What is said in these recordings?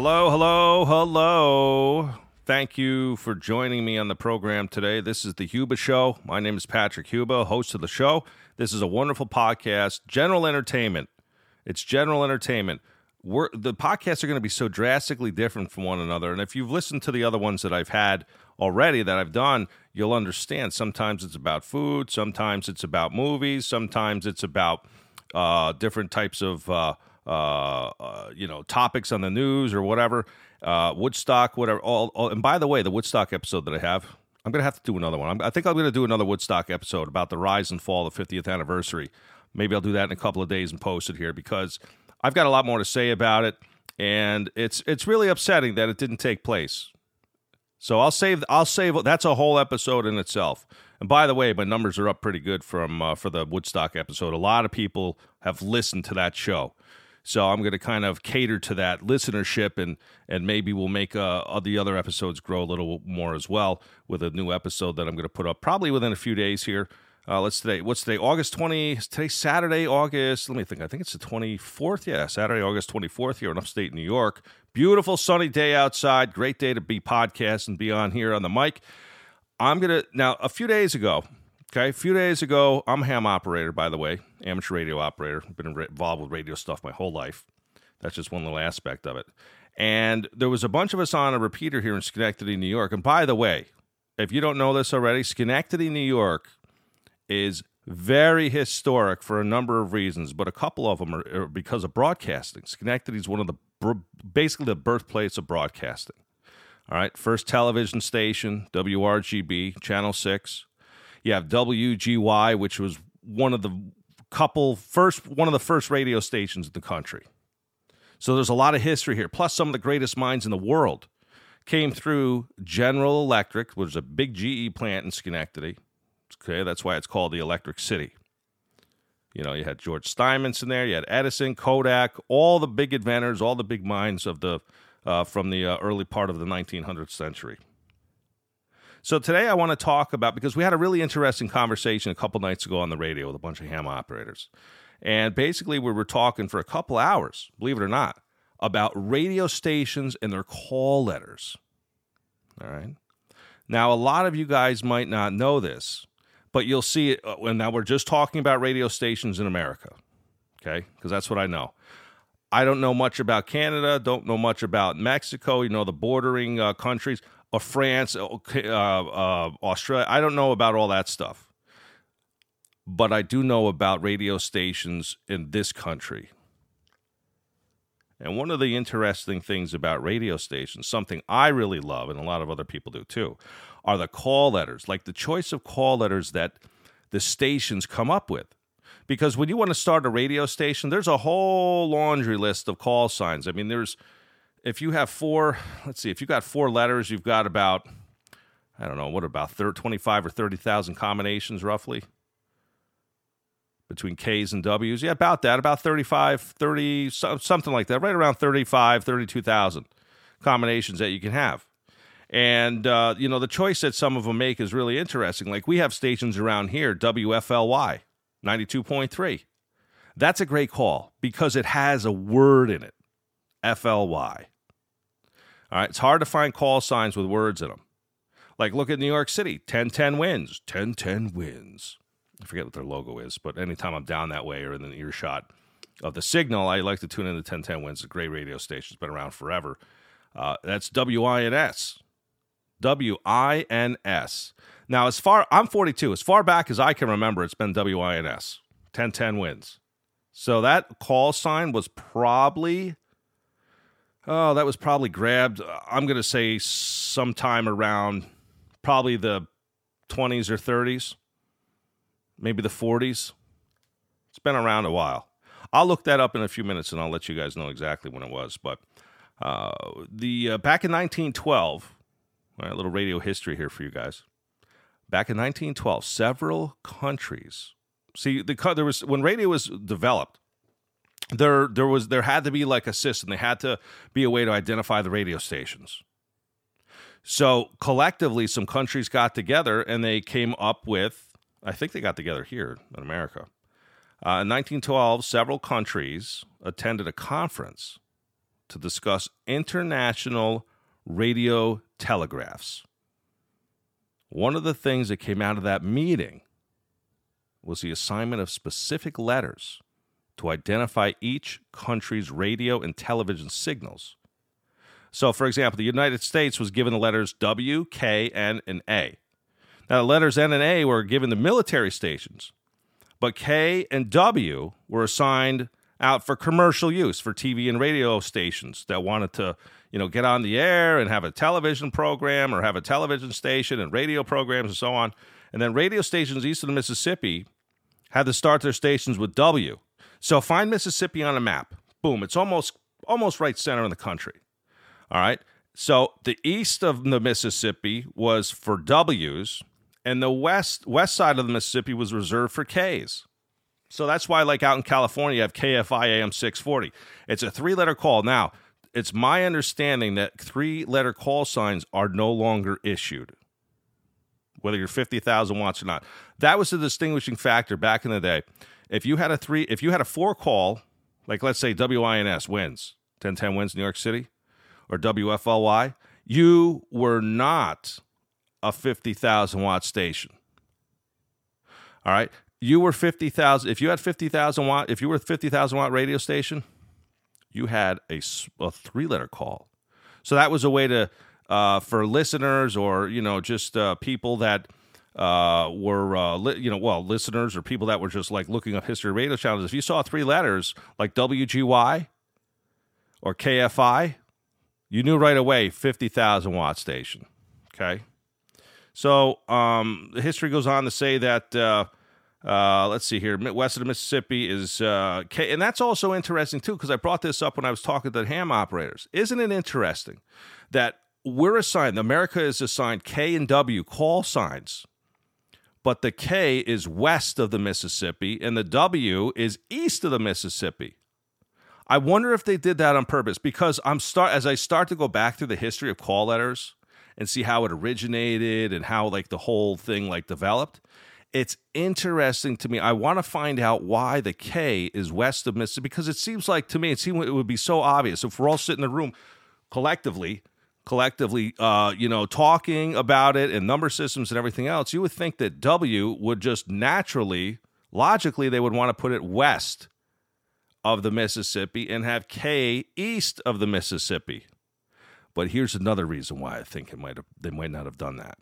Hello, hello, hello. Thank you for joining me on the program today. This is the Huba Show. My name is Patrick Huba, host of the show. This is a wonderful podcast, general entertainment. It's general entertainment. We're, the podcasts are going to be so drastically different from one another. And if you've listened to the other ones that I've had already that I've done, you'll understand. Sometimes it's about food, sometimes it's about movies, sometimes it's about uh, different types of uh, uh, uh, you know topics on the news or whatever. Uh, Woodstock, whatever. All, all, and by the way, the Woodstock episode that I have, I'm to have to do another one. I'm, I think I'm to do another Woodstock episode about the rise and fall of the 50th anniversary. Maybe I'll do that in a couple of days and post it here because I've got a lot more to say about it, and it's it's really upsetting that it didn't take place. So I'll save I'll save that's a whole episode in itself. And by the way, my numbers are up pretty good from uh, for the Woodstock episode. A lot of people have listened to that show. So I'm going to kind of cater to that listenership, and and maybe we'll make uh, the other episodes grow a little more as well with a new episode that I'm going to put up probably within a few days here. Uh, let's today. What's today? August twenty. Today Saturday, August. Let me think. I think it's the twenty fourth. Yeah, Saturday, August twenty fourth here in upstate New York. Beautiful sunny day outside. Great day to be podcast and be on here on the mic. I'm gonna now. A few days ago, Okay, a few days ago, I'm a ham operator, by the way, amateur radio operator. I've been involved with radio stuff my whole life. That's just one little aspect of it. And there was a bunch of us on a repeater here in Schenectady, New York. And by the way, if you don't know this already, Schenectady, New York is very historic for a number of reasons, but a couple of them are, are because of broadcasting. Schenectady is one of the basically the birthplace of broadcasting. All right, first television station, WRGB, Channel 6. You have WGY, which was one of the couple first one of the first radio stations in the country. So there's a lot of history here. Plus, some of the greatest minds in the world came through General Electric, which is a big GE plant in Schenectady. Okay, that's why it's called the Electric City. You know, you had George Steinmetz in there, you had Edison, Kodak, all the big inventors, all the big minds of the uh, from the uh, early part of the 1900th century. So today I want to talk about because we had a really interesting conversation a couple nights ago on the radio with a bunch of ham operators. And basically we were talking for a couple hours, believe it or not, about radio stations and their call letters. All right. Now a lot of you guys might not know this, but you'll see it and uh, now we're just talking about radio stations in America. Okay? Because that's what I know. I don't know much about Canada, don't know much about Mexico, you know, the bordering uh, countries or France, uh, uh, Australia. I don't know about all that stuff, but I do know about radio stations in this country. And one of the interesting things about radio stations, something I really love, and a lot of other people do too, are the call letters, like the choice of call letters that the stations come up with. Because when you want to start a radio station, there's a whole laundry list of call signs. I mean, there's if you have four, let's see, if you've got four letters, you've got about, I don't know, what about 30, 25 or 30,000 combinations roughly between K's and W's. Yeah, about that, about 35, 30, something like that, right around 35, 32,000 combinations that you can have. And, uh, you know, the choice that some of them make is really interesting. Like we have stations around here, WFLY 92.3. That's a great call because it has a word in it. FLY. All right, it's hard to find call signs with words in them. Like look at New York City, 1010 wins, 1010 wins. I forget what their logo is, but anytime I'm down that way or in the earshot of the signal, I like to tune in to 1010 wins. It's a great radio station. It's been around forever. Uh, that's WINS. WINS. Now, as far I'm 42, as far back as I can remember, it's been WINS. 1010 wins. So that call sign was probably Oh, that was probably grabbed. I'm going to say sometime around probably the 20s or 30s, maybe the 40s. It's been around a while. I'll look that up in a few minutes and I'll let you guys know exactly when it was. But uh, the uh, back in 1912, a little radio history here for you guys. Back in 1912, several countries. See, the there was when radio was developed there there was there had to be like a system. They had to be a way to identify the radio stations. So collectively, some countries got together and they came up with. I think they got together here in America. Uh, in 1912, several countries attended a conference to discuss international radio telegraphs. One of the things that came out of that meeting was the assignment of specific letters to identify each country's radio and television signals. So, for example, the United States was given the letters W, K, N, and A. Now, the letters N and A were given to military stations, but K and W were assigned out for commercial use for TV and radio stations that wanted to, you know, get on the air and have a television program or have a television station and radio programs and so on. And then radio stations east of the Mississippi had to start their stations with W. So find Mississippi on a map. Boom, it's almost almost right center in the country. All right. So the east of the Mississippi was for W's, and the west west side of the Mississippi was reserved for K's. So that's why, like out in California, you have KFI AM 640. It's a three letter call. Now, it's my understanding that three letter call signs are no longer issued, whether you're 50,000 watts or not. That was the distinguishing factor back in the day. If you had a three, if you had a four call, like let's say WINS wins, 1010 wins New York City, or WFLY, you were not a 50,000 watt station. All right you were 50,000 if you had 50,000 watt if you were a 50,000 watt radio station you had a, a three letter call so that was a way to uh, for listeners or you know just uh, people that uh, were uh, li- you know well listeners or people that were just like looking up history radio channels if you saw three letters like WGY or KFI you knew right away 50,000 watt station okay so um, the history goes on to say that uh, uh, let's see here. West of the Mississippi is, uh, K- and that's also interesting too, because I brought this up when I was talking to the ham operators. Isn't it interesting that we're assigned, America is assigned K and W call signs, but the K is west of the Mississippi and the W is east of the Mississippi. I wonder if they did that on purpose because I'm start as I start to go back through the history of call letters and see how it originated and how like the whole thing like developed it's interesting to me. I want to find out why the K is west of Mississippi because it seems like to me it seems it would be so obvious if we're all sitting in the room collectively, collectively, uh, you know, talking about it and number systems and everything else. You would think that W would just naturally, logically, they would want to put it west of the Mississippi and have K east of the Mississippi. But here's another reason why I think it might have, they might not have done that.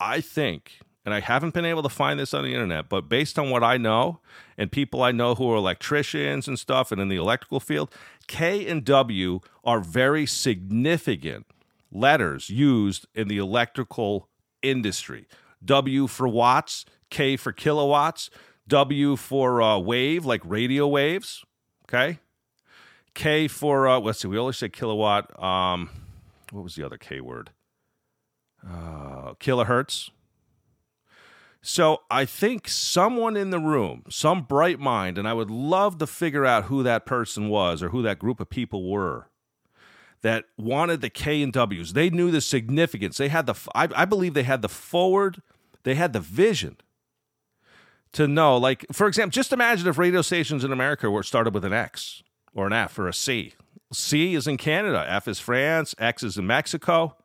I think and I haven't been able to find this on the internet, but based on what I know and people I know who are electricians and stuff and in the electrical field, K and W are very significant letters used in the electrical industry. W for watts, K for kilowatts, W for uh, wave, like radio waves. Okay. K for, uh, let's see, we always say kilowatt. Um, what was the other K word? Uh, kilohertz. So I think someone in the room, some bright mind, and I would love to figure out who that person was or who that group of people were that wanted the K and W's. They knew the significance. They had the, I, I believe they had the forward, they had the vision to know. Like, for example, just imagine if radio stations in America were started with an X or an F or a C. C is in Canada, F is France, X is in Mexico.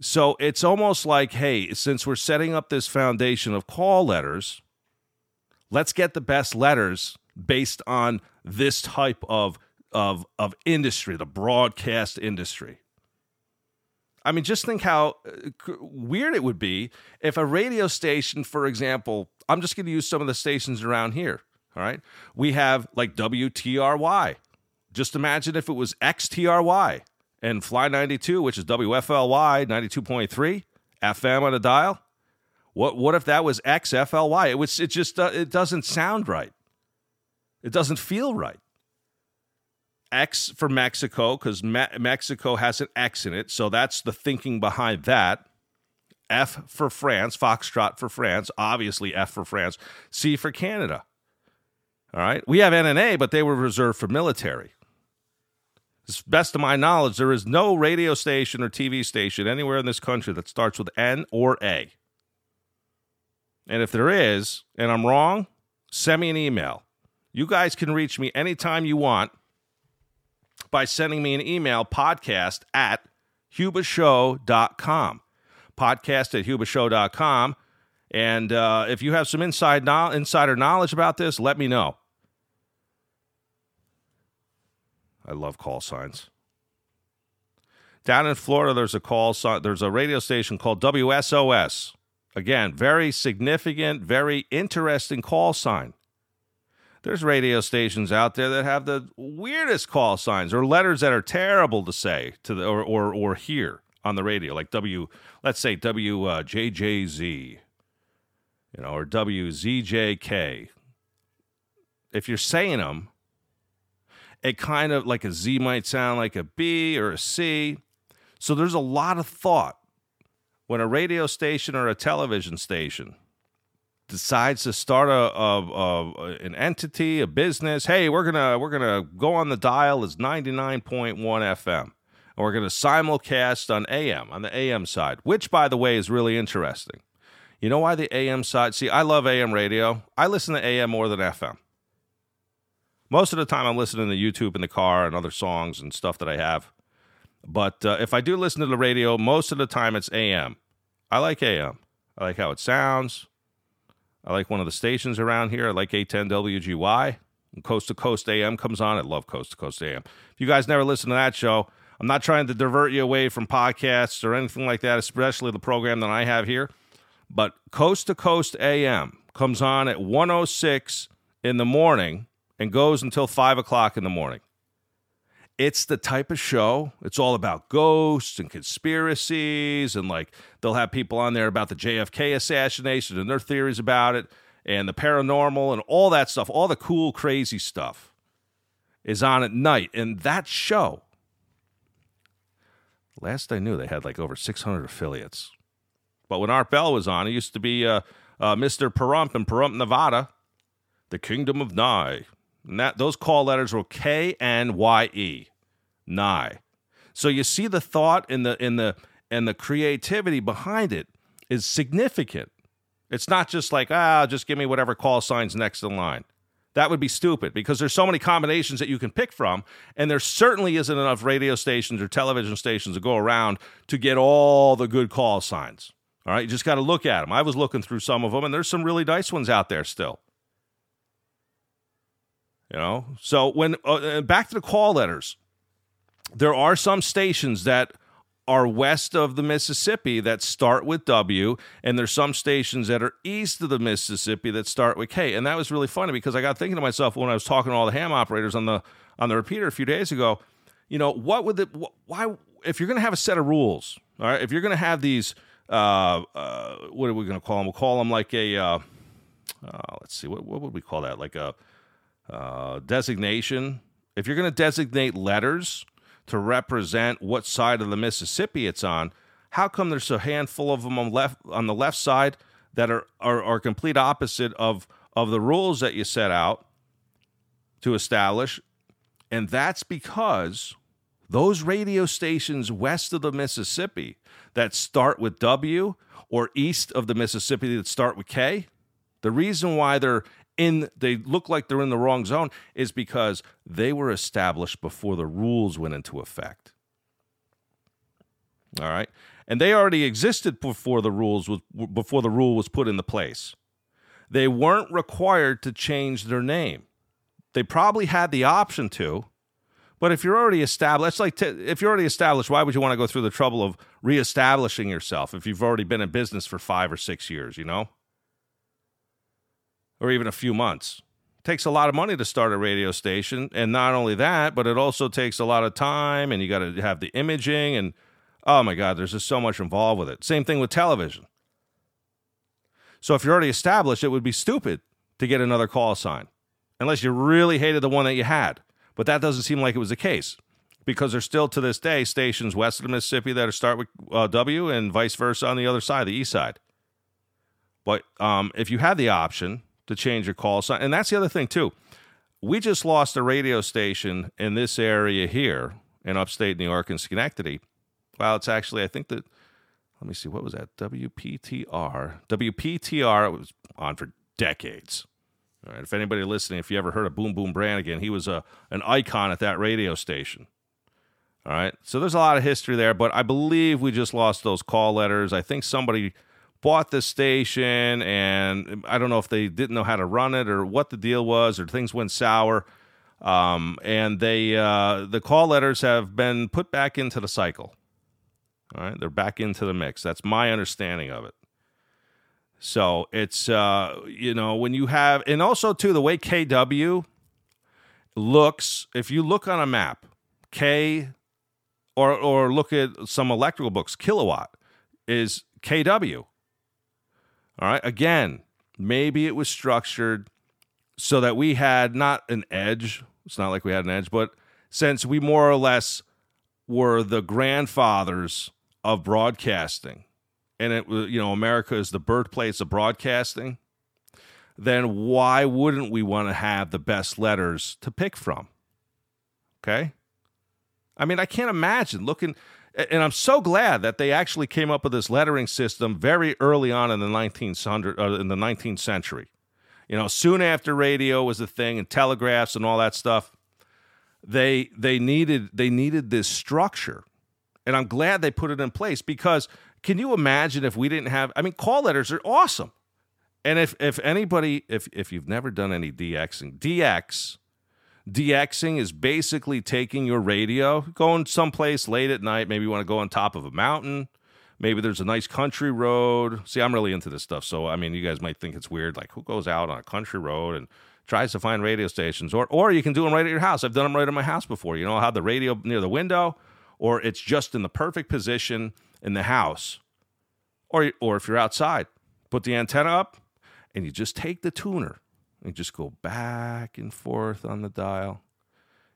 So it's almost like, hey, since we're setting up this foundation of call letters, let's get the best letters based on this type of of of industry, the broadcast industry. I mean, just think how uh, weird it would be if a radio station, for example, I'm just going to use some of the stations around here. All right. We have like WTRY. Just imagine if it was XTRY and Fly 92, which is WFLY 92.3 FM on a dial. What what if that was XFLY? It was it just uh, it doesn't sound right. It doesn't feel right. X for Mexico because Me- Mexico has an X in it, so that's the thinking behind that. F for France, Foxtrot for France, obviously F for France. C for Canada. All right, we have NNA, but they were reserved for military best of my knowledge, there is no radio station or TV station anywhere in this country that starts with N or A. And if there is, and I'm wrong, send me an email. You guys can reach me anytime you want by sending me an email podcast at hubashow.com. Podcast at hubashow.com. And uh, if you have some inside no- insider knowledge about this, let me know. I love call signs. Down in Florida, there's a call sign. There's a radio station called WSOS. Again, very significant, very interesting call sign. There's radio stations out there that have the weirdest call signs or letters that are terrible to say to the or or, or hear on the radio, like W. Let's say WJJZ, uh, you know, or WZJK. If you're saying them, it kind of like a Z might sound like a B or a C. So there's a lot of thought when a radio station or a television station decides to start a, a, a, an entity, a business. Hey, we're gonna we're gonna go on the dial as ninety nine point one FM, and we're gonna simulcast on AM on the AM side, which by the way is really interesting. You know why the AM side? See, I love AM radio. I listen to AM more than FM. Most of the time, I'm listening to YouTube in the car and other songs and stuff that I have. But uh, if I do listen to the radio, most of the time it's AM. I like AM. I like how it sounds. I like one of the stations around here. I like 810 WGY. Coast to Coast AM comes on. I love Coast to Coast AM. If you guys never listen to that show, I'm not trying to divert you away from podcasts or anything like that, especially the program that I have here. But Coast to Coast AM comes on at 106 in the morning and goes until 5 o'clock in the morning. It's the type of show, it's all about ghosts and conspiracies, and like they'll have people on there about the JFK assassination and their theories about it, and the paranormal and all that stuff, all the cool, crazy stuff is on at night. And that show, last I knew, they had like over 600 affiliates. But when Art Bell was on, it used to be uh, uh, Mr. Pahrump in Pahrump, Nevada, the Kingdom of Nye. And that those call letters were K N Y E, Nye. So you see the thought and the in the and the creativity behind it is significant. It's not just like ah, just give me whatever call signs next in line. That would be stupid because there's so many combinations that you can pick from, and there certainly isn't enough radio stations or television stations to go around to get all the good call signs. All right, you just got to look at them. I was looking through some of them, and there's some really nice ones out there still. You know, so when uh, uh, back to the call letters, there are some stations that are west of the Mississippi that start with W, and there's some stations that are east of the Mississippi that start with K. And that was really funny because I got thinking to myself when I was talking to all the ham operators on the on the repeater a few days ago. You know, what would the why if you're going to have a set of rules, all right? If you're going to have these, uh, uh, what are we going to call them? We'll call them like a, uh, uh, let's see, what what would we call that? Like a uh, designation. If you're going to designate letters to represent what side of the Mississippi it's on, how come there's a handful of them on left on the left side that are are, are complete opposite of of the rules that you set out to establish? And that's because those radio stations west of the Mississippi that start with W or east of the Mississippi that start with K, the reason why they're in they look like they're in the wrong zone is because they were established before the rules went into effect. All right? And they already existed before the rules was before the rule was put into place. They weren't required to change their name. They probably had the option to, but if you're already established, like t- if you're already established, why would you want to go through the trouble of reestablishing yourself if you've already been in business for five or six years? You know or even a few months. It takes a lot of money to start a radio station, and not only that, but it also takes a lot of time, and you got to have the imaging, and oh my God, there's just so much involved with it. Same thing with television. So if you're already established, it would be stupid to get another call sign, unless you really hated the one that you had. But that doesn't seem like it was the case because there's still to this day stations west of the Mississippi that start with uh, W and vice versa on the other side, the east side. But um, if you had the option to change your call sign. And that's the other thing, too. We just lost a radio station in this area here in upstate New York and Schenectady. Well, it's actually, I think that, let me see, what was that? WPTR. WPTR was on for decades. All right, if anybody listening, if you ever heard of Boom Boom Brannigan, he was a, an icon at that radio station. All right. So there's a lot of history there, but I believe we just lost those call letters. I think somebody bought this station and I don't know if they didn't know how to run it or what the deal was or things went sour. Um, and they uh, the call letters have been put back into the cycle. All right, they're back into the mix. That's my understanding of it. So it's uh, you know when you have and also too the way KW looks. If you look on a map, K or or look at some electrical books, kilowatt is KW. All right. Again, maybe it was structured so that we had not an edge. It's not like we had an edge, but since we more or less were the grandfathers of broadcasting, and it was, you know, America is the birthplace of broadcasting, then why wouldn't we want to have the best letters to pick from? Okay. I mean, I can't imagine looking and I'm so glad that they actually came up with this lettering system very early on in the 19th uh, in the 19th century. You know, soon after radio was a thing and telegraphs and all that stuff, they they needed they needed this structure, and I'm glad they put it in place because can you imagine if we didn't have? I mean, call letters are awesome, and if if anybody if if you've never done any DXing, DX DXing is basically taking your radio, going someplace late at night. Maybe you want to go on top of a mountain. Maybe there's a nice country road. See, I'm really into this stuff. So, I mean, you guys might think it's weird. Like, who goes out on a country road and tries to find radio stations? Or, or you can do them right at your house. I've done them right at my house before. You know, i have the radio near the window, or it's just in the perfect position in the house. Or, or if you're outside, put the antenna up and you just take the tuner and just go back and forth on the dial.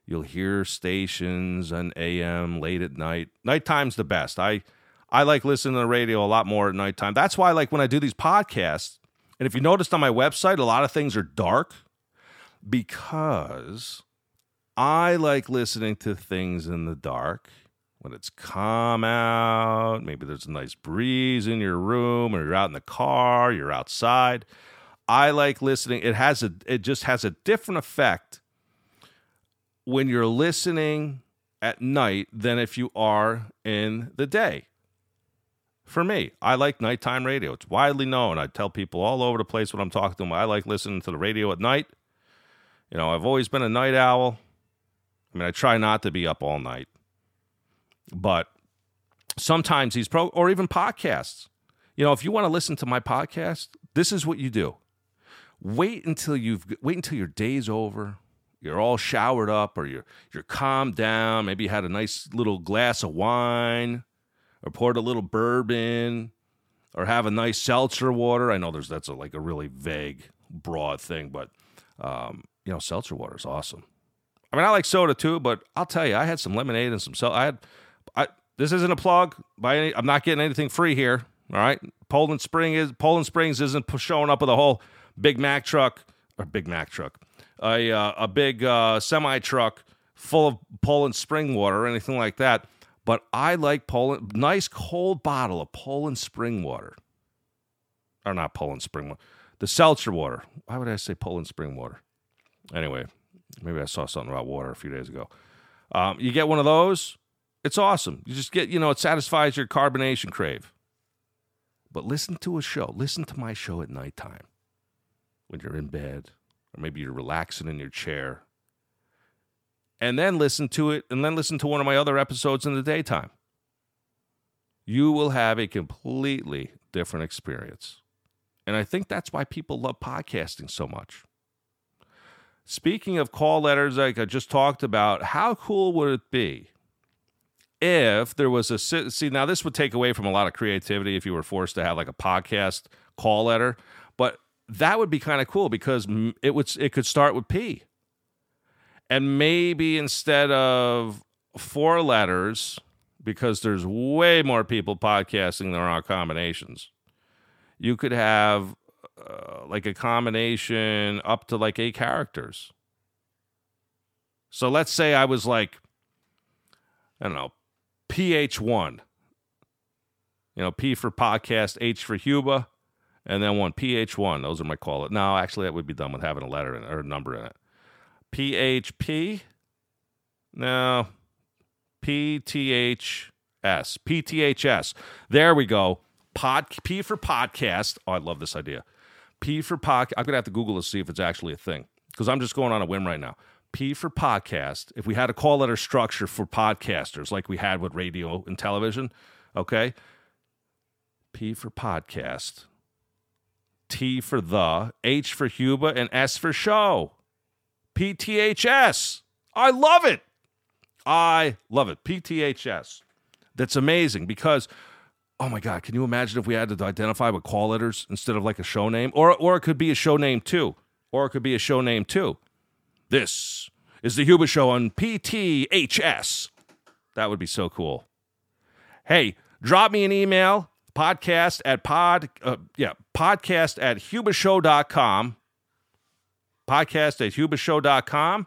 You'll hear stations on AM late at night. Nighttime's the best. I I like listening to the radio a lot more at nighttime. That's why like when I do these podcasts, and if you noticed on my website, a lot of things are dark because I like listening to things in the dark when it's calm out. Maybe there's a nice breeze in your room, or you're out in the car, you're outside. I like listening. It has a it just has a different effect when you're listening at night than if you are in the day. For me, I like nighttime radio. It's widely known. I tell people all over the place when I'm talking to them, I like listening to the radio at night. You know, I've always been a night owl. I mean, I try not to be up all night. But sometimes these pro or even podcasts. You know, if you want to listen to my podcast, this is what you do wait until you've wait until your day's over you're all showered up or you're you're calmed down maybe you had a nice little glass of wine or poured a little bourbon or have a nice seltzer water. I know there's that's a, like a really vague broad thing but um, you know seltzer water is awesome. I mean i like soda too but i'll tell you i had some lemonade and some sel- i had i this isn't a plug by any i'm not getting anything free here all right? Poland spring is poland springs isn't showing up with a whole Big Mack truck or Big Mack truck, a uh, a big uh, semi truck full of Poland spring water or anything like that. But I like Poland, nice cold bottle of Poland spring water, or not Poland spring water, the seltzer water. Why would I say Poland spring water? Anyway, maybe I saw something about water a few days ago. Um, you get one of those, it's awesome. You just get, you know, it satisfies your carbonation crave. But listen to a show. Listen to my show at nighttime when you're in bed, or maybe you're relaxing in your chair. And then listen to it, and then listen to one of my other episodes in the daytime. You will have a completely different experience. And I think that's why people love podcasting so much. Speaking of call letters, like I just talked about, how cool would it be if there was a see now this would take away from a lot of creativity if you were forced to have like a podcast call letter that would be kind of cool because it would it could start with P. And maybe instead of four letters, because there's way more people podcasting than are combinations, you could have uh, like a combination up to like eight characters. So let's say I was like, I don't know, PH1. You know, P for podcast, H for Huba and then one PH1. Those are my call it. No, actually, that would be done with having a letter in, or a number in it. PHP. No. PTHS. PTHS. There we go. Pod P for podcast. Oh, I love this idea. P for podcast. I'm gonna have to Google to see if it's actually a thing because I'm just going on a whim right now. P for podcast. If we had a call letter structure for podcasters like we had with radio and television, okay. P for podcast. T for the, H for Huba, and S for show. PTHS. I love it. I love it. PTHS. That's amazing because, oh my God, can you imagine if we had to identify with call letters instead of like a show name? Or, or it could be a show name too. Or it could be a show name too. This is the Huba Show on PTHS. That would be so cool. Hey, drop me an email podcast at pod uh, yeah podcast at hubashow.com podcast at hubashow.com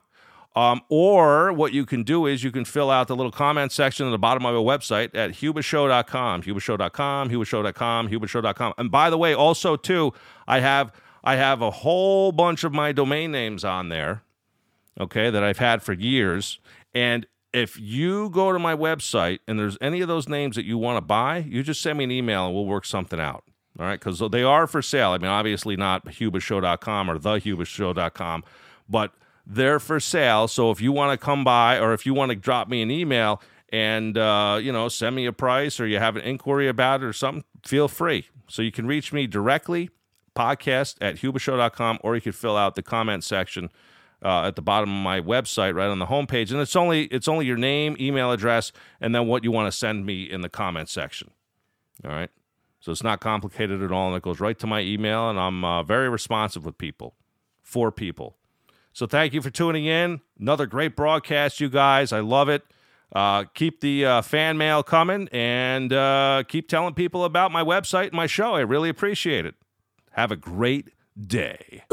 um, or what you can do is you can fill out the little comment section at the bottom of my website at hubashow.com hubashow.com hubashow.com hubashow.com and by the way also too i have i have a whole bunch of my domain names on there okay that i've had for years. And if you go to my website and there's any of those names that you want to buy, you just send me an email and we'll work something out. All right, because they are for sale. I mean, obviously not hubashow.com or thehubashow.com, but they're for sale. So if you want to come by or if you want to drop me an email and uh, you know send me a price or you have an inquiry about it or something, feel free. So you can reach me directly, podcast at hubashow.com, or you can fill out the comment section uh, at the bottom of my website, right on the homepage, and it's only it's only your name, email address, and then what you want to send me in the comment section. All right, so it's not complicated at all, and it goes right to my email, and I'm uh, very responsive with people, for people. So thank you for tuning in. Another great broadcast, you guys. I love it. Uh, keep the uh, fan mail coming and uh, keep telling people about my website and my show. I really appreciate it. Have a great day.